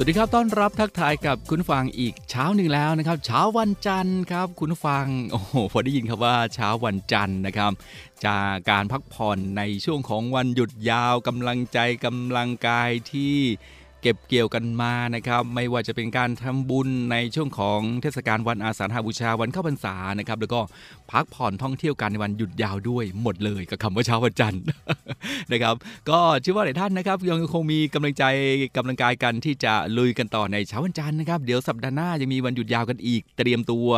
สวัสดีครับต้อนรับทักทายกับคุณฟังอีกเช้าหนึ่งแล้วนะครับเช้าวันจันทร์ครับคุณฟังโอ้โหพอได้ยินครับว่าเช้าวันจันทร์นะครับ จากการพักผ่อนในช่วงของวันหยุดยาวกำลังใจกำลังกายที่ เก็บเกี่ยวกันมานะครับ ไม่ว่าจะเป็นการทำบุญในช่วงของเทศกาลวันอาสาฬหบูชาวันเข้าพรรษานะครับ แล้วก็พักผ่อนท่องเที่ยวกันในวันหยุดยาวด้วยหมดเลยกับคำว่าเช้าวันจันทร์นะครับ ก็เชื่อว่าหลายท่านนะครับยังคงมีกำลังใจกำลังกายกันที่จะลุยกันต่อในเช้าวันจันทร์นะครับ เดี๋ยวสัปดาห์หน้ายังมีวันหยุดยาวกันอีก เตรียมตัว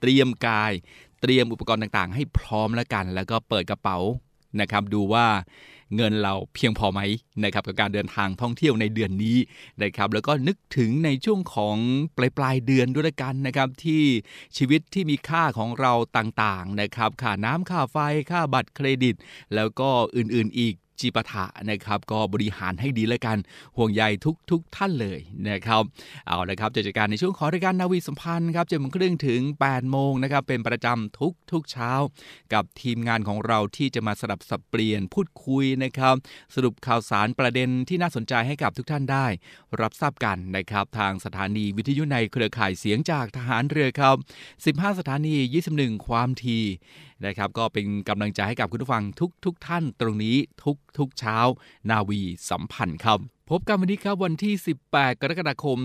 เตรียมกาย เตรียมอุปกรณ์ต่างๆ ให้พร้อมแล้วกัน แล้วก็เปิดกระเป๋านะครับ ดูว่า เงินเราเพียงพอไหมนะครับกับการเดินทางท่องเที่ยวในเดือนนี้นะครับแล้วก็นึกถึงในช่วงของปลายปลายเดือนด้วยกันนะครับที่ชีวิตที่มีค่าของเราต่างๆนะครับค่าน้ำค่าไฟค่าบัตรเครดิต แล้วก็อื่นๆอีก จีปะทะนะครับ ก็บริหารให้ดีแล้วกัน ห่วงใยทุกทุกท่านเลยนะครับ เอาละครับจะจัดการในช่วงของรายการนาวีสัมพันธ์ครับเจ็ดโมงครึ่งถึง8โมงนะครับ เป็นประจำทุกทุกเช้า กับทีมงานของเราที่จะมาสลับสับเปลี่ยนพูดคุยนะครับ สรุปข่าวสารประเด็นที่น่าสนใจให้กับทุกท่านได้ รับทราบกันนะครับ ทางสถานีวิทยุในเครือข่ายเสียงจากทหารเรือครับ 15 สถานี 21 ความทีนะครับก็เป็นกำลังใจให้กับคุณผู้ฟังทุกทกท่านตรงนี้ทุกทุกเช้า นาวีสัมพันธ์ครับพบกันวันนี้ครับวันที่ 18 กรกฎาคม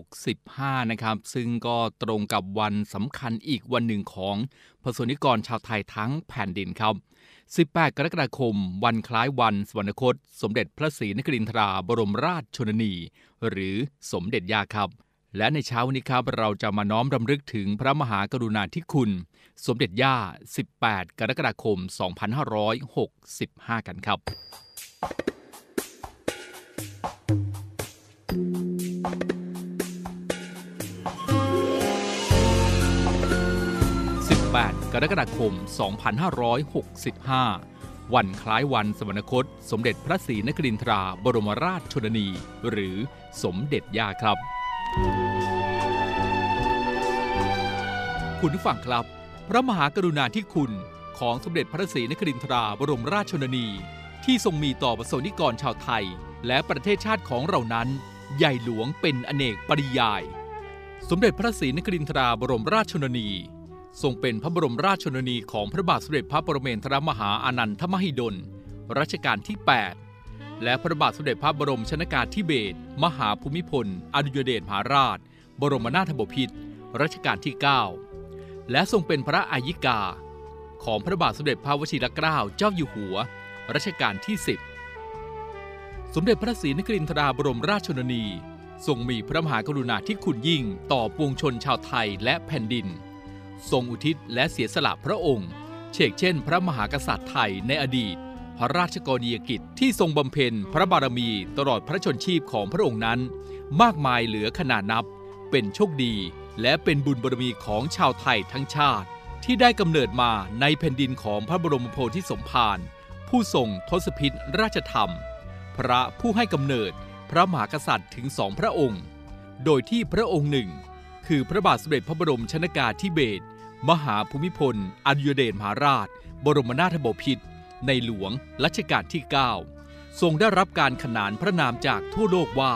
2565 นะครับ ซึ่งก็ตรงกับวันสำคัญอีกวันหนึ่งของประสนิกรชาวไทยทั้งแผ่นดินครับ 18 กรกฎาคม วันคล้ายวันสวรรคต สมเด็จพระศรีนครินทราบรมราชชนนี หรือสมเด็จย่าครับ และในเช้าวันนี้ครับเราจะมาน้อมรำลึกถึงพระมหากรุณาธิคุณ สมเด็จย่า 18 กรกฎาคม 2565 กันครับ 18 กรกฎาคม 2565 วันคล้ายวันสวรรคต สมเด็จพระศรีนครินทราบรมราชชนนี หรือสมเด็จย่าครับ คุณผู้ฟังครับ พระมหากรุณาธิคุณของสมเด็จพระศรีนครินทราบรมราชชนนี ที่ทรงมีต่อประสนิกรชาวไทย และประเทศชาติของเรานั้น ใหญ่หลวงเป็นอเนกปริยาย สมเด็จพระศรีนครินทราบรมราชชนนี ทรงเป็นพระบรมราชชนนีของพระบาทสมเด็จพระปรเมนทรมหาอานันทมหิดลรัชกาลที่ 8 และพระบาทสมเด็จพระบรมชนากาธิเบศรมหาภูมิพล อดุยเดชมหาราช บรมนาถบพิตรรัชกาลที่ 9 และทรงเป็นพระอายิกา ของพระบาทสมเด็จพระวชิรเกล้าเจ้าอยู่หัว รัชกาลที่ 10 สมเด็จพระศรีนครินทราบรมราชชนนี ทรงมีพระมหากรุณาธิคุณยิ่งต่อปวงชนชาวไทยและแผ่นดิน ทรงอุทิศและเสียสละพระองค์ เชกเช่น พระมหากษัตริย์ไทยในอดีต พระราชกรณียกิจที่ทรงบำเพ็ญพระบารมีตลอดพระชนชีพของพระองค์นั้น มากมายเหลือขนาดนับ เป็นโชคดี และเป็นบุญบารมีของชาวไทยทั้งชาติ ที่ได้กำเนิดมาในแผ่นดินของพระบรมโพธิสมภารผู้ทรงทศพิษราชธรรม พระผู้ให้กำเนิดพระมหากษัตริย์ถึงสองพระองค์ โดยที่พระองค์หนึ่ง คือพระบาทสมเด็จพระบรมชนากาธิเบศรมหาภูมิพลอดุลยเดชมหาราช บรมนาถบพิตร ในหลวงรัชกาลที่ 9 ทรงได้รับการขนานพระนามจากทั่วโลกว่า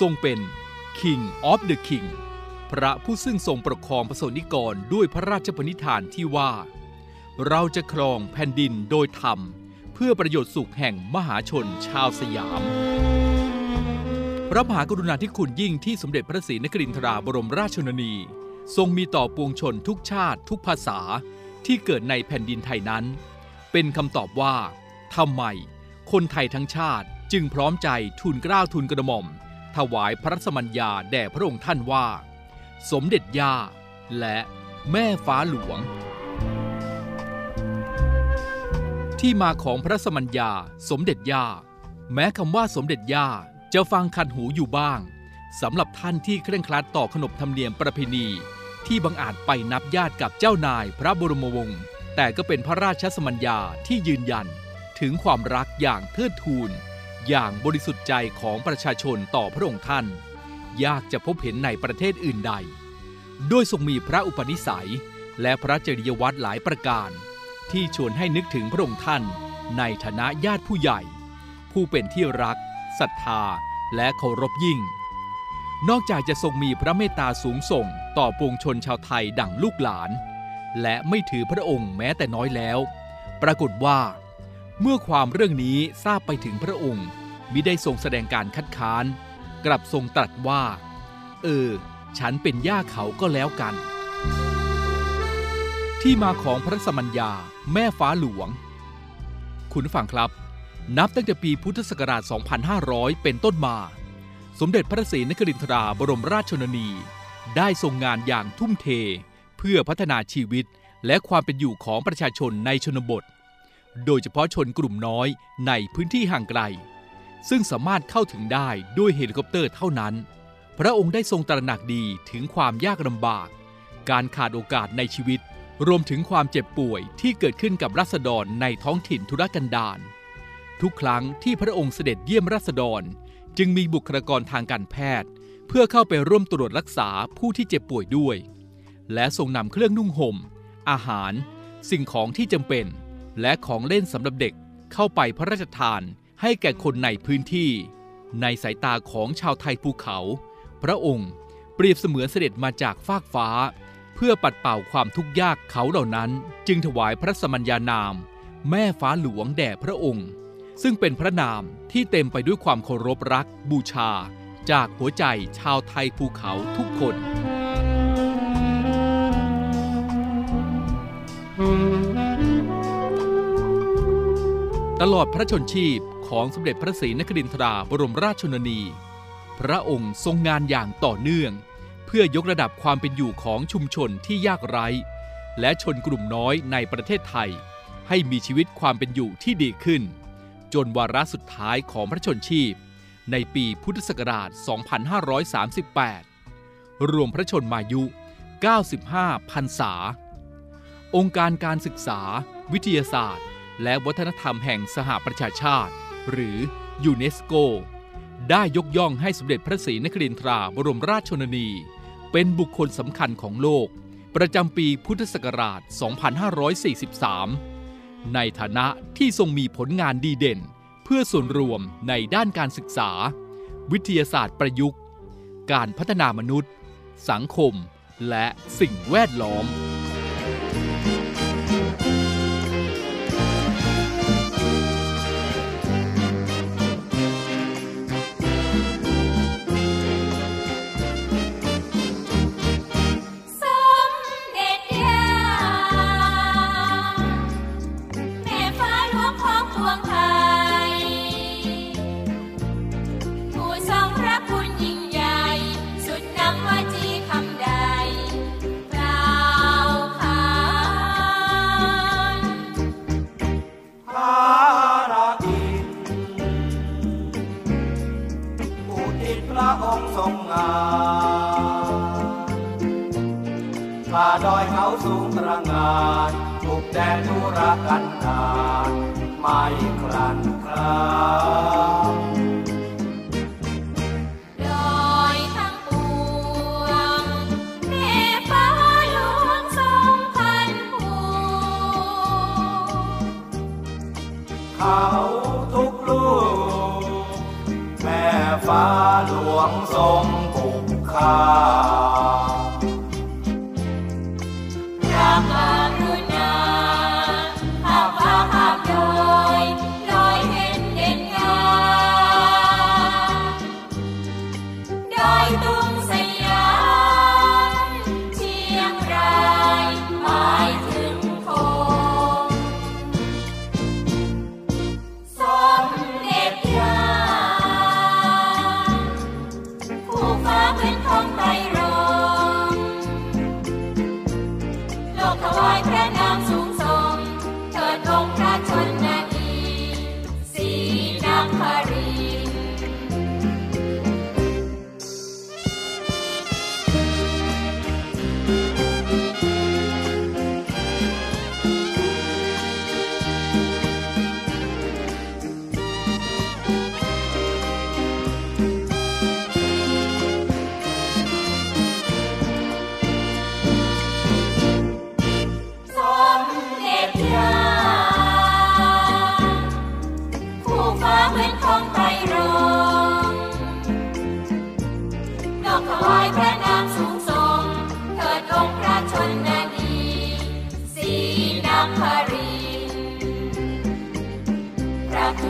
ทรงเป็น King of the King พระผู้ซึ่งทรงปกครองประสนิกรด้วยพระราชปณิธานที่ว่า เราจะครองแผ่นดินโดยธรรม เพื่อประโยชน์สุขแห่งมหาชนชาวสยาม พระมหากรุณาธิคุณยิ่งที่สมเด็จพระศรีนครินทราบรมราชชนนี ทรงมีต่อปวงชนทุกชาติทุกภาษาที่เกิดในแผ่นดินไทยนั้น เป็นคำตอบว่าทำไม คนไทยทั้งชาติจึงพร้อมใจทูลเกล้าทูลกระหม่อม ถวายพระสมัญญาแด่พระองค์ท่านว่า สมเด็จย่า และแม่ฟ้าหลวง ที่มาของพระสมัญญาสมเด็จย่า แม้คำว่าสมเด็จย่าจะฟังคันหูอยู่บ้างสำหรับท่านที่เคร่งครัดต่อขนบธรรมเนียมประเพณี ที่บังอาจไปนับญาติกับเจ้านายพระบรมวงศ์ แต่ก็เป็นพระราชสมัญญาที่ยืนยันถึงความรักอย่างเทิดทูน อย่างบริสุทธิ์ใจของประชาชนต่อพระองค์ท่าน ยากจะพบเห็นในประเทศอื่นใดโดยทรงมีพระอุปนิสัย และพระจริยวัตรหลายประการ ที่ชวนให้นึกถึงพระองค์ท่าน ในฐานะญาติผู้ใหญ่ ผู้เป็นที่รักศรัทธา และเคารพยิ่ง นอกจากจะทรงมีพระเมตตาสูงส่งต่อปวงชนชาวไทยดั่งลูกหลาน และไม่ถือพระองค์แม้แต่น้อยแล้ว ปรากฏว่า เมื่อความเรื่องนี้ทราบไปถึงพระองค์มิได้ทรงแสดงการคัดค้าน กลับทรงตรัสว่า เออ ฉันเป็นย่าเขาก็แล้วกัน ที่มาของพระสมัญญาแม่ฟ้าหลวง คุณฟังครับ นับตั้งแต่ปีพุทธศักราช 2500 เป็นต้นมา สมเด็จพระศรีนครินทราบรมราชชนนี ได้ทรงงานอย่างทุ่มเท เพื่อพัฒนาชีวิตและความเป็นอยู่ของประชาชนในชนบท โดยเฉพาะชนกลุ่มน้อยในพื้นที่ห่างไกล ซึ่งสามารถเข้าถึงได้ด้วยเฮลิคอปเตอร์เท่านั้น พระองค์ได้ทรงตระหนักดีถึงความยากลำบาก การขาดโอกาสในชีวิต รวมถึงความเจ็บป่วยที่เกิดขึ้นกับราษฎรในท้องถิ่นธุรกันดารทุกครั้งที่พระองค์เสด็จเยี่ยมราษฎร จึงมีบุคลากรทางการแพทย์ เพื่อเข้าไปร่วมตรวจรักษาผู้ที่เจ็บป่วยด้วย และทรงนำเครื่องนุ่งห่ม อาหาร สิ่งของที่จำเป็น และของเล่นสำหรับเด็กเข้าไปพระราชทานให้แก่คนในพื้นที่ ในสายตาของชาวไทยภูเขา พระองค์เปรียบเสมือนเสด็จมาจากฟากฟ้า เพื่อปัดเป่าความทุกข์ยากเขาเหล่านั้น จึงถวายพระสมัญญานาม แม่ฟ้าหลวงแด่พระองค์ ซึ่งเป็นพระนามที่เต็มไปด้วยความเคารพรักบูชา จากหัวใจชาวไทยภูเขาทุกคน ตลอดพระชนชีพของสมเด็จพระศรีนครินทราบรมราชชนนี พระองค์ทรงงานอย่างต่อเนื่อง เพื่อยกระดับความเป็นอยู่ของชุมชนที่ยากไร้ และชนกลุ่มน้อยในประเทศไทย ให้มีชีวิตความเป็นอยู่ที่ดีขึ้น จนวาระสุดท้ายของพระชนชีพ ในปีพุทธศักราช 2538 รวมพระชนมายุ 95พรรษา องค์การการศึกษา วิทยาศาสตร์ และวัฒนธรรมแห่งสหประชาชาติ หรือยูเนสโก ได้ยกย่องให้สมเด็จพระศรีนครินทราบรมราชชนนี เป็นบุคคลสำคัญของโลก ประจำปีพุทธศักราช 2543 ในฐานะที่ทรงมีผลงานดีเด่น เพื่อส่วนรวมในด้านการศึกษา วิทยาศาสตร์ประยุกต์ การพัฒนามนุษย์ สังคม และสิ่งแวดล้อม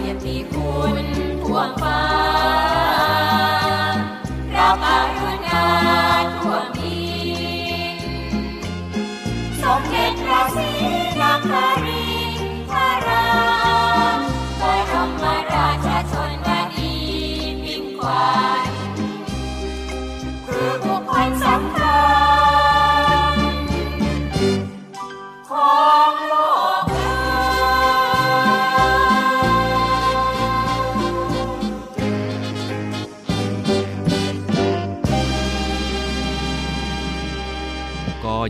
ยรติคุณทวงฟ้ารับอารุณาทั่วดินสมเด็จพระศรีนคริน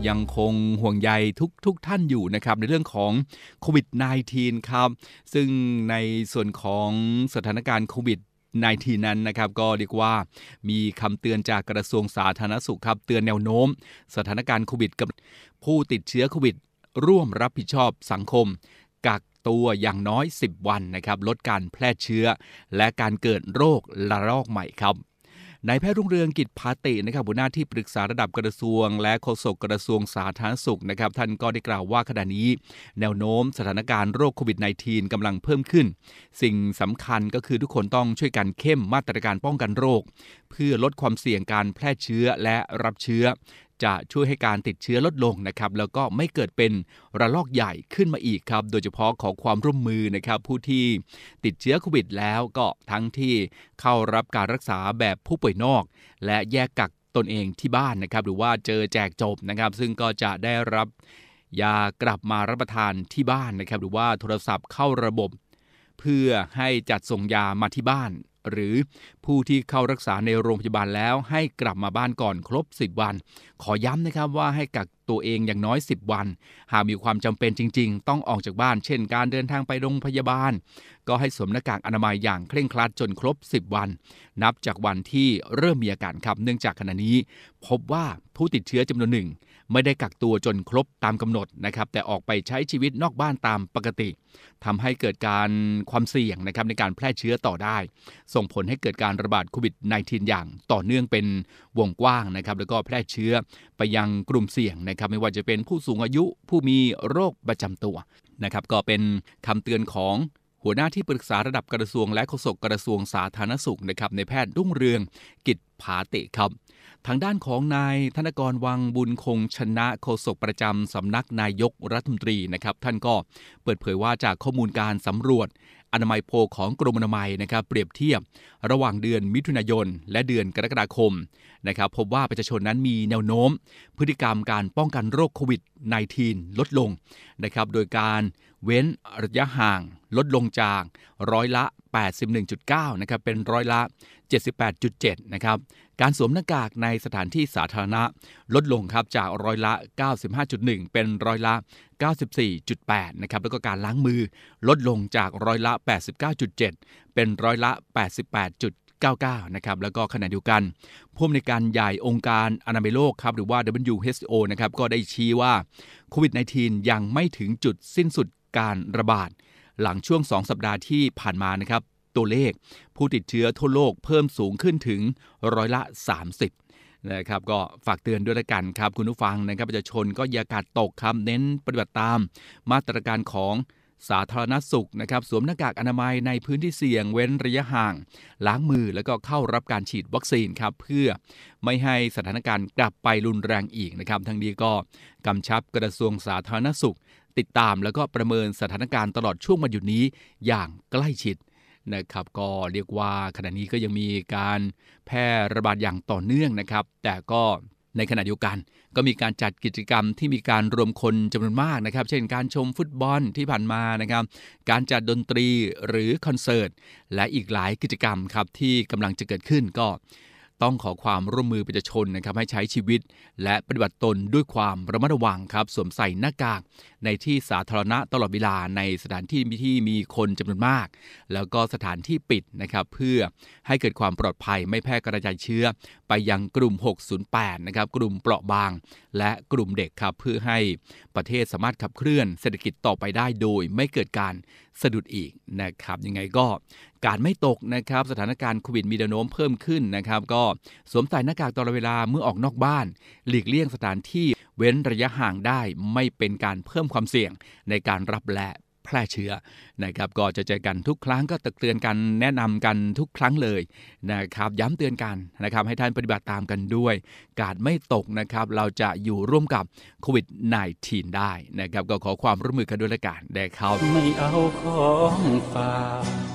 ยังคงห่วงใยทุกทุกท่านอยู่นะครับในเรื่องของโควิด -19 ครับ ซึ่งในส่วนของสถานการณ์โควิด19นั้นนะครับก็เรียกว่ามีคำเตือนจากกระทรวงสาธารณสุขครับ เตือนแนวโน้ม สถานการณ์โควิดกับผู้ติดเชื้อโควิด ร่วมรับผิดชอบสังคม กักตัวอย่างน้อย 10 วันนะครับ ลดการแพร่เชื้อ และการเกิดโรคระลอกใหม่ครับ นายแพทย์รุ่งเรืองกิจพาตินะครับหัวหน้าที่ปรึกษาระดับกระทรวง และโฆษกกระทรวงสาธารณสุขนะครับท่านก็ได้กล่าวว่าขณะนี้ แนวโน้มสถานการณ์โรคโควิด -19 กำลังเพิ่มขึ้น สิ่งสำคัญก็คือทุกคนต้องช่วยกันเข้มมาตรการป้องกันโรค เพื่อลดความเสี่ยงการแพร่เชื้อและรับเชื้อ จะช่วยให้การติดเชื้อลดลงนะครับแล้วก็ไม่เกิดเป็นระลอกใหญ่ขึ้นมาอีกครับ โดยเฉพาะขอความร่วมมือนะครับผู้ที่ติดเชื้อโควิดแล้วก็ทั้งที่เข้ารับการรักษาแบบผู้ป่วยนอก และแยกกักตนเองที่บ้านนะครับ หรือว่าเจอแจกจบนะครับ ซึ่งก็จะได้รับยากลับมารับประทานที่บ้านนะครับ หรือว่าโทรศัพท์เข้าระบบ เพื่อให้จัดส่งยามาที่บ้าน หรือผู้ที่เข้ารักษาในโรงพยาบาลแล้วให้กลับมาบ้านก่อนครบ 10 วัน ขอย้ำนะครับว่าให้กักตัวเองอย่างน้อย 10 วัน หากมีความจำเป็นจริง ๆ ต้องออกจากบ้าน เช่น การเดินทางไปโรงพยาบาล ก็ให้สวมหน้ากากอนามัยอย่างเคร่งครัดจนครบ 10 วัน นับจากวันที่เริ่มมีอาการครับ เนื่องจากขณะนี้ พบว่าผู้ติดเชื้อจำนวนหนึ่ง ไม่ได้กักตัวจนครบตามกำหนดนะครับแต่ออกไปใช้ชีวิตนอกบ้านตามปกติทำให้เกิดการความเสี่ยงนะครับในการแพร่เชื้อต่อได้ ส่งผลให้เกิดการระบาดโควิด -19 อย่างต่อเนื่องเป็นวงกว้างนะครับแล้วก็แพร่เชื้อไปยังกลุ่มเสี่ยงนะครับไม่ว่าจะเป็นผู้สูงอายุผู้มีโรคประจำตัวนะครับก็เป็นคำเตือนของหัวหน้าที่ปรึกษาระดับกระทรวงและโฆษกกระทรวงสาธารณสุขนะครับในแพทย์รุ่งเรือง กิจผาติครับ ทางด้านของนายธนกรวังบุญคงชนะโฆษกประจำสำนักนายกรัฐมนตรีนะครับ ท่านก็เปิดเผยว่าจากข้อมูลการสำรวจอนามัยโพลของกรมอนามัยนะครับเปรียบเทียบระหว่างเดือนมิถุนายน และเดือนกรกฎาคมนะครับพบว่าประชาชนนั้นมีแนวโน้ม พฤติกรรมการป้องกันโรคโควิด -19 ลดลงนะครับโดยการเว้นระยะห่างลดลงจากร้อยละ 81.9 นะครับ เป็นร้อยละ 78.7 นะครับ การสวมหน้ากากในสถานที่สาธารณะลดลงครับจากร้อยละ 95.1 เป็นร้อยละ 94.8 นะครับ แล้วก็การล้างมือลดลงจากร้อยละ 89.7 เป็นร้อยละ 88.99นะครับแล้วก็ขณะเดียวกันผู้อำนวยการใหญ่องค์การอนามัยโลกครับหรือว่า WHO นะครับก็ได้ชี้ว่าโควิด -19 ยังไม่ถึงจุดสิ้นสุดการระบาด หลังช่วง 2 สัปดาห์ที่ผ่านมานะครับ ตัวเลขผู้ติดเชื้อทั่วโลกเพิ่มสูงขึ้นถึงร้อยละ 30นะครับก็ฝากเตือนด้วยละกันครับ คุณผู้ฟังนะครับประชาชนก็อย่ากาดตกครับเน้นปฏิบัติตาม มาตรการของสาธารณสุขนะครับสวมหน้ากากอนามัยในพื้นที่เสี่ยงเว้นระยะห่าง ล้างมือแล้วก็เข้ารับการฉีดวัคซีนครับเพื่อไม่ให้สถานการณ์กลับไปรุนแรงอีกนะครับทั้งนี้ก็กำชับกระทรวงสาธารณสุข ติดตามแล้วก็ประเมินสถานการณ์ตลอดช่วงวันหยุดนี้อย่างใกล้ชิดนะครับก็เรียกว่าขณะนี้ก็ยังมีการแพร่ระบาดอย่างต่อเนื่องนะครับ แต่ก็ในขณะเดียวกัน ก็มีการจัดกิจกรรมที่มีการรวมคนจำนวนมากนะครับ เช่นการชมฟุตบอลที่ผ่านมานะครับ การจัดดนตรีหรือคอนเสิร์ต และอีกหลายกิจกรรมครับที่กำลังจะเกิดขึ้นก็ต้องขอความร่วมมือประชาชนนะครับให้ใช้ชีวิต และปฏิบัติตนด้วยความระมัดระวังครับ สวมใส่หน้ากาก ในที่สาธารณะตลอดเวลาในสถานที่ที่มีคนจำนวนมาก แล้วก็สถานที่ปิดนะครับเพื่อให้เกิดความปลอดภัยไม่แพร่กระจายเชื้อ ไปยังกลุ่ม 608 นะครับกลุ่มเปราะบาง และกลุ่มเด็กครับเพื่อให้ประเทศสามารถขับเคลื่อนเศรษฐกิจต่อไปได้โดยไม่เกิดการสะดุดอีกนะครับยังไงก็การไม่ตกนะครับสถานการณ์โควิดมีแนวโน้มเพิ่มขึ้นนะครับ ก็สวมใส่หน้ากากตลอดเวลาเมื่อออกนอกบ้าน หลีกเลี่ยงสถานที่ เว้นระยะห่างได้ไม่เป็นการเพิ่มความเสี่ยงในการรับและแพร่เชื้อนะครับก็จะเจอกันทุกครั้งก็ตักเตือนกันแนะนำกันทุกครั้งเลยนะครับย้ำเตือนกันนะครับให้ท่านปฏิบัติตามกันด้วย การไม่ตกนะครับเราจะอยู่ร่วมกับโควิด -19 ได้นะครับก็ขอความร่วมมือกันด้วยละกันได้ครับไม่เอาของฝาก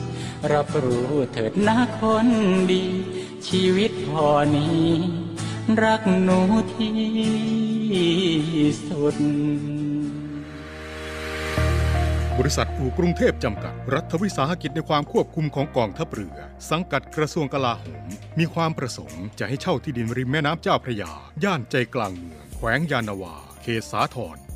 รับรู้เถิดนะคนดี ชีวิตพอนี้ รักหนูที่สุด บริษัทอู่กรุงเทพจำกัด รัฐวิสาหกิจในความควบคุมของกองทัพเรือ สังกัดกระทรวงกลาโหม มีความประสงค์จะให้เช่าที่ดินริมแม่น้ำเจ้าพระยา ย่านใจกลางเมือง แขวงยานนาวา เขตสาทร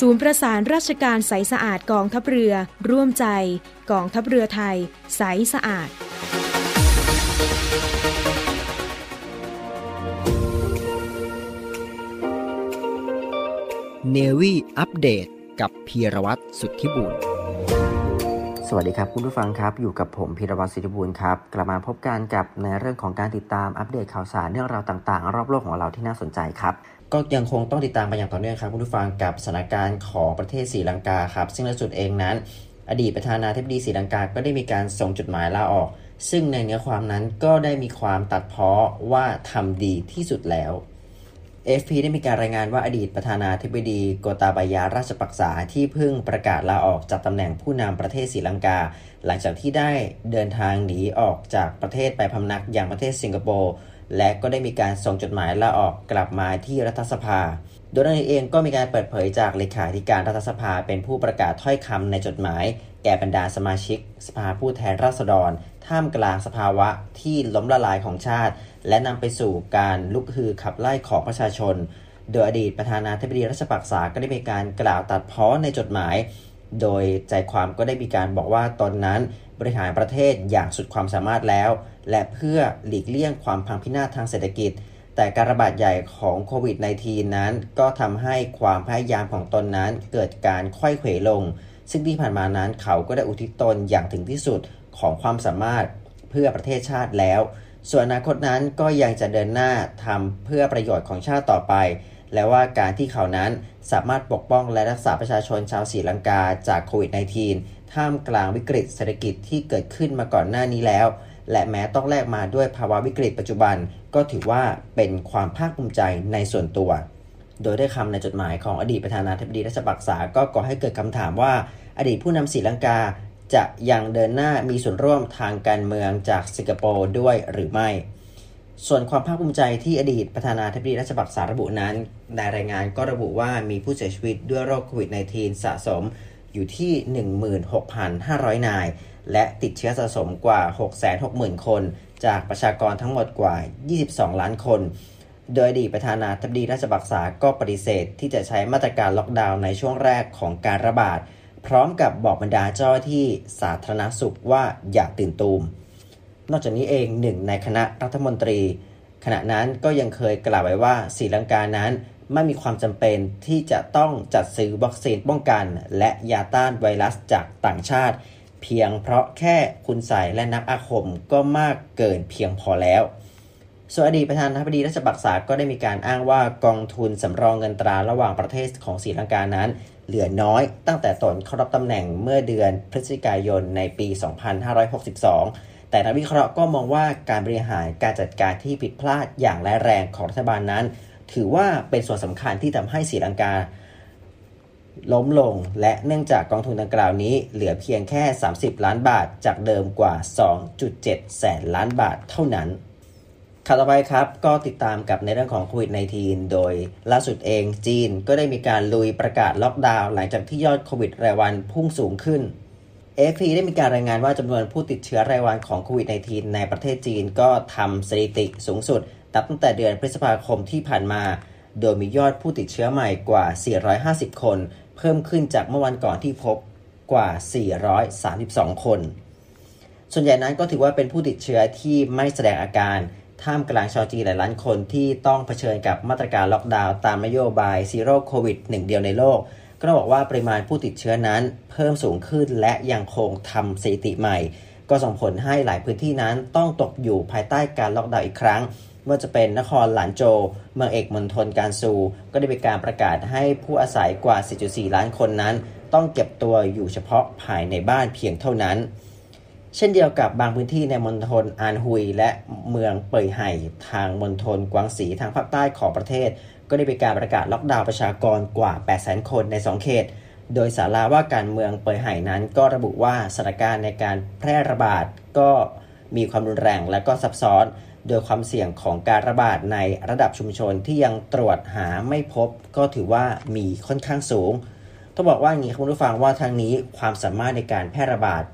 ศูนย์ประสานราชการใสสะอาดกองทัพเรือ ร่วมใจ กองทัพเรือไทย ใสสะอาด เนวี่อัปเดตกับพีรวัตรสุทธิบุญ สวัสดีครับคุณผู้ฟังครับ อยู่กับผมพีรวัตรสิทธิบูลครับ กลับมาพบกันกับในเรื่องของการติดตามอัปเดตข่าวสารเรื่องราวต่างๆ รอบโลกของเราที่น่าสนใจครับ ก็ยังคงต้องติดตามไปอย่างต่อเนื่องครับคุณผู้ฟังกับสถานการณ์ของประเทศศรีลังกาครับ ซึ่งล่าสุดเองนั้น อดีตประธานาธิบดีศรีลังกาก็ได้มีการส่งจดหมายลาออก ซึ่งในเนื้อความนั้นก็ได้มีความตัดเพ้อว่าทำดีที่สุดแล้ว FP ได้มีการรายงานว่าอดีตประธานาธิบดีโกตาบายาราชปักษาที่เพิ่งประกาศลาออกจากตำแหน่งผู้นำประเทศศรีลังกา หลังจากที่ได้เดินทางหนีออกจากประเทศไปพำนักอย่างประเทศสิงคโปร์และก็ได้มีการส่งจดหมายลาออกกลับมาที่รัฐสภา โดยนายเองก็มีการเปิดเผยจากเลขาธิการรัฐสภาเป็นผู้ประกาศถ้อยคำในจดหมาย แก่บรรดาสมาชิก สภาผู้แทนราษฎร ท่ามกลางสภาวะที่ล้มละลายของชาติ และนำไปสู่การลุกฮือขับไล่ของประชาชน โดยอดีตประธานาธิบดีรัชปักษาก็ได้มีการกล่าวตัดพ้อในจดหมาย โดยใจความก็ได้มีการบอกว่าตอนนั้นบริหารประเทศอย่างสุดความสามารถแล้ว และเพื่อหลีกเลี่ยงความพังพินาศทางเศรษฐกิจ แต่การระบาดใหญ่ของโควิด -19 นั้น ก็ทำให้ความพยายามของตนนั้นเกิดการค่อยเขวลง ซึ่งที่ผ่านมานั้นเขาก็ได้อุทิศตนอย่างถึงที่สุด ของความสามารถเพื่อประเทศชาติแล้ว ส่วนอนาคตนั้นก็ยังจะเดินหน้าทำเพื่อประโยชน์ของชาติต่อไป และว่าการที่เขานั้นสามารถปกป้องและรักษาประชาชนชาวศรีลังกาจากโควิด -19 ท่ามกลางวิกฤตเศรษฐกิจที่เกิดขึ้นมาก่อนหน้านี้แล้ว และแม้ต้องแลกมาด้วยภาวะวิกฤตปัจจุบัน ก็ถือว่าเป็นความภาคภูมิใจในส่วนตัวโดยได้คำในจดหมายของอดีตประธานาธิบดีรัชบักษาก็ก่อให้เกิดคำถามว่า อดีตผู้นำศรีลังกา จะยังเดินหน้ามีส่วนร่วมทางการเมืองจากสิงคโปร์ด้วยหรือไม่ ส่วนความภาคภูมิใจที่อดีตประธานาธิบดีรัชบักษาระบุนั้น ในรายงานก็ระบุว่ามีผู้เสียชีวิตด้วยโรคโควิด -19 สะสมอยู่ที่ 16,500 นาย และติดเชื้อสะสมกว่า 660,000 คน จากประชากรทั้งหมดกว่า 22 ล้านคน โดยอดีตประธานาธิบดีราชบักษาก็ปฏิเสธที่จะใช้มาตรการล็อกดาวน์ในช่วงแรกของการระบาด พร้อมกับบอกบรรดาเจ้าที่สาธารณสุขว่าอย่าตื่นตูม นอกจากนี้เองหนึ่งในคณะรัฐมนตรี ขณะนั้นก็ยังเคยกล่าวไว้ว่าศรีลังกานั้นไม่มีความจำเป็นที่จะต้องจัดซื้อวัคซีนป้องกัน และยาต้านไวรัสจากต่างชาติ เพียงเพราะแค่คุณใส่และนักอาคมก็มากเกินเพียงพอแล้วส่วนอดีตประธานาธิบดีรัชบักษาก็ได้มีการอ้างว่ากองทุนสำรองเงินตราระหว่างประเทศของศรีลังกานั้น เหลือน้อย ตั้งแต่ตนเข้ารับตำแหน่งเมื่อเดือนพฤศจิกายนในปี 2562 แต่นักวิเคราะห์ก็มองว่าการบริหารการจัดการที่ผิดพลาดอย่างร้ายแรงของรัฐบาลนั้น ถือว่าเป็นส่วนสำคัญที่ทำให้ศรีลังกาล้มลงและเนื่องจากกองทุนดังกล่าวนี้ เหลือเพียงแค่ 30 ล้านบาทจากเดิมกว่า 2.7 แสนล้านบาทเท่านั้น ข่าวต่อไปครับก็ติดตามกับในเรื่องของโควิด -19 โดยล่าสุดเองจีนก็ได้มีการลุยประกาศล็อกดาวน์หลังจากที่ยอดโควิดรายวันพุ่งสูงขึ้น AFP ได้มีการรายงานว่าจำนวนผู้ติดเชื้อรายวันของโควิด -19 ในประเทศจีนก็ทำสถิติสูงสุดนับตั้งแต่เดือนพฤษภาคมที่ผ่านมา โดยมียอดผู้ติดเชื้อใหม่กว่า 450 คน เพิ่มขึ้นจากเมื่อวันก่อนที่พบกว่า 432 คน ส่วนใหญ่นั้นก็ถือว่าเป็นผู้ติดเชื้อที่ไม่แสดงอาการ ท่ามกลางชาวจีนหลายล้านคนที่ต้องเผชิญกับมาตรการล็อกดาวน์ตามนโยบาย Zero Covid หนึ่งเดียวในโลก ก็ต้องบอกว่าปริมาณผู้ติดเชื้อนั้น เพิ่มสูงขึ้นและยังคงทำสถิติใหม่ ก็ส่งผลให้หลายพื้นที่นั้นต้องตกอยู่ภายใต้การล็อกดาวน์อีกครั้งว่าจะเป็นนครหลานโจ เมืองเอกมณฑลการซู ก็ได้มีการประกาศให้ผู้อาศัยกว่า 4.4 ล้านคนนั้น ต้องเก็บตัวอยู่เฉพาะภายในบ้านเพียงเท่านั้น เช่นเดียวกับบางพื้นที่ในมณฑลอานฮุย และเมืองเป่ยไห่ทางมณฑลกวางสีทางภาคใต้ของประเทศ ก็ได้มีการประกาศล็อกดาวน์ประชากรกว่า 800,000 คนใน 2 เขต โดยสาราว่าการเมืองเป่ยไห่นั้น ก็ระบุว่าสถานการณ์ในการแพร่ระบาดก็มีความรุนแรงและก็ซับซ้อน โดยความเสี่ยงของการระบาดในระดับชุมชนที่ยังตรวจหาไม่พบ ก็ถือว่ามีค่อนข้างสูง ต้องบอกว่าอย่างนี้คุณผู้ฟังว่าทางนี้ความสามารถในการแพร่ระบาด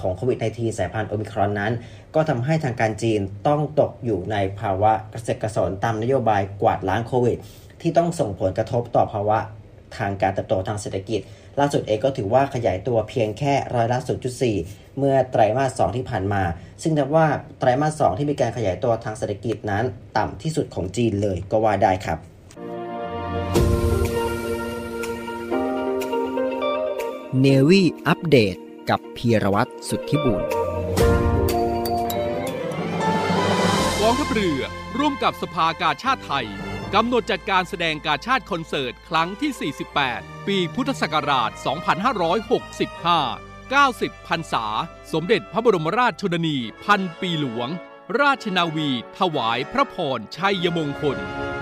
ของโควิด -19 สายพันธุ์โอมิครอนนั้น ก็ทำให้ทางการจีนต้องตกอยู่ในภาวะกระเสกกระสนตามนโยบายกวาดล้างโควิด ที่ต้องส่งผลกระทบต่อภาวะทางการเติบโตทางเศรษฐกิจ ล่าสุดเองก็ถือว่าขยายตัวเพียงแค่ร้อยละ0.4 เมื่อไตรมาส 2 ที่ผ่านมา ซึ่งนับว่าไตรมาส 2 ที่มีการขยายตัวทางเศรษฐกิจนั้น ต่ำที่สุดของจีนเลยก็ว่าได้ครับเนวี่อัปเดต กับพีรวัตรสุทธิบุญกองทัพเรือร่วมกับสภากาชาติไทยกำหนดจัดการแสดงกาชาติคอนเสิร์ต ครั้งที่ 48 ปีพุทธศักราช 2565 90พรรษา สมเด็จพระบรมราชชนนี พันปีหลวง ราชนาวี ถวายพระพรชัยมงคล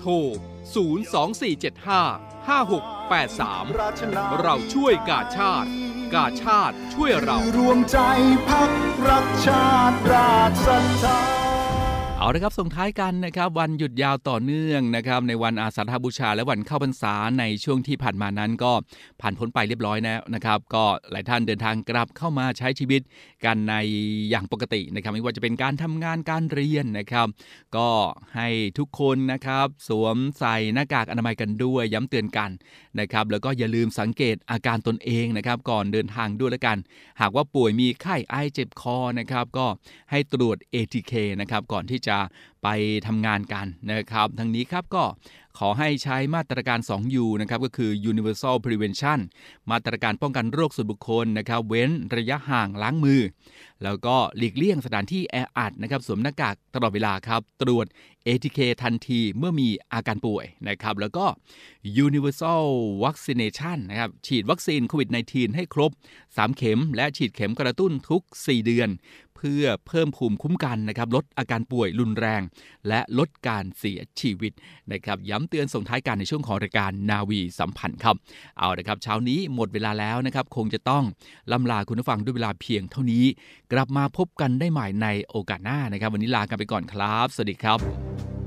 โทร 02475 5683 เราช่วยกาชาติ กาชาติช่วยเรา รวมใจพักรักชาติราชศรัทธา เอาละครับส่งท้ายกันนะครับวันหยุดยาวต่อเนื่องนะครับในวันอาสาฬหบูชา และวันเข้าพรรษาในช่วงที่ผ่านมานั้นก็ผ่านพ้นไปเรียบร้อยแล้วนะครับ ก็หลายท่านเดินทางกลับเข้ามาใช้ชีวิตกันในอย่างปกตินะครับไม่ว่าจะเป็นการทำงานการเรียนนะครับ ก็ให้ทุกคนนะครับสวมใส่หน้ากากอนามัยกันด้วยย้ำเตือนกันนะครับแล้วก็อย่าลืมสังเกตอาการตนเองนะครับก่อนเดินทางด้วยแล้วกัน หากว่าป่วยมีไข้ไอเจ็บคอนะครับก็ให้ตรวจ ATK นะครับก่อนที่จะไปทำงานกันนะครับทั้งนี้ครับก็ขอให้ใช้มาตรการ 2U นะครับก็คือ universal prevention มาตรการป้องกันโรคส่วนบุคคลนะครับเว้นระยะห่างล้างมือ แล้วก็หลีกเลี่ยงสถานที่แออัดนะครับสวมหน้ากากตลอดเวลาครับ ตรวจ ATK ทันทีเมื่อมีอาการป่วยนะครับแล้วก็ universal vaccination นะครับฉีดวัคซีนโควิด -19 ให้ครบ 3 เข็ม และฉีดเข็มกระตุ้นทุก 4 เดือน เพื่อเพิ่มภูมิคุ้มกันนะครับลดอาการป่วยรุนแรง และลดการเสียชีวิตนะครับย้ำเตือนส่งท้ายการในช่วงของรายการนาวีสัมพันธ์ครับเอาละครับเช้านี้หมดเวลาแล้วนะครับคงจะต้องล่ำลาคุณผู้ฟังด้วยเวลาเพียงเท่านี้ กลับมาพบกันได้ใหม่ในโอกาสหน้านะครับ วันนี้ลากันไปก่อนครับ สวัสดีครับ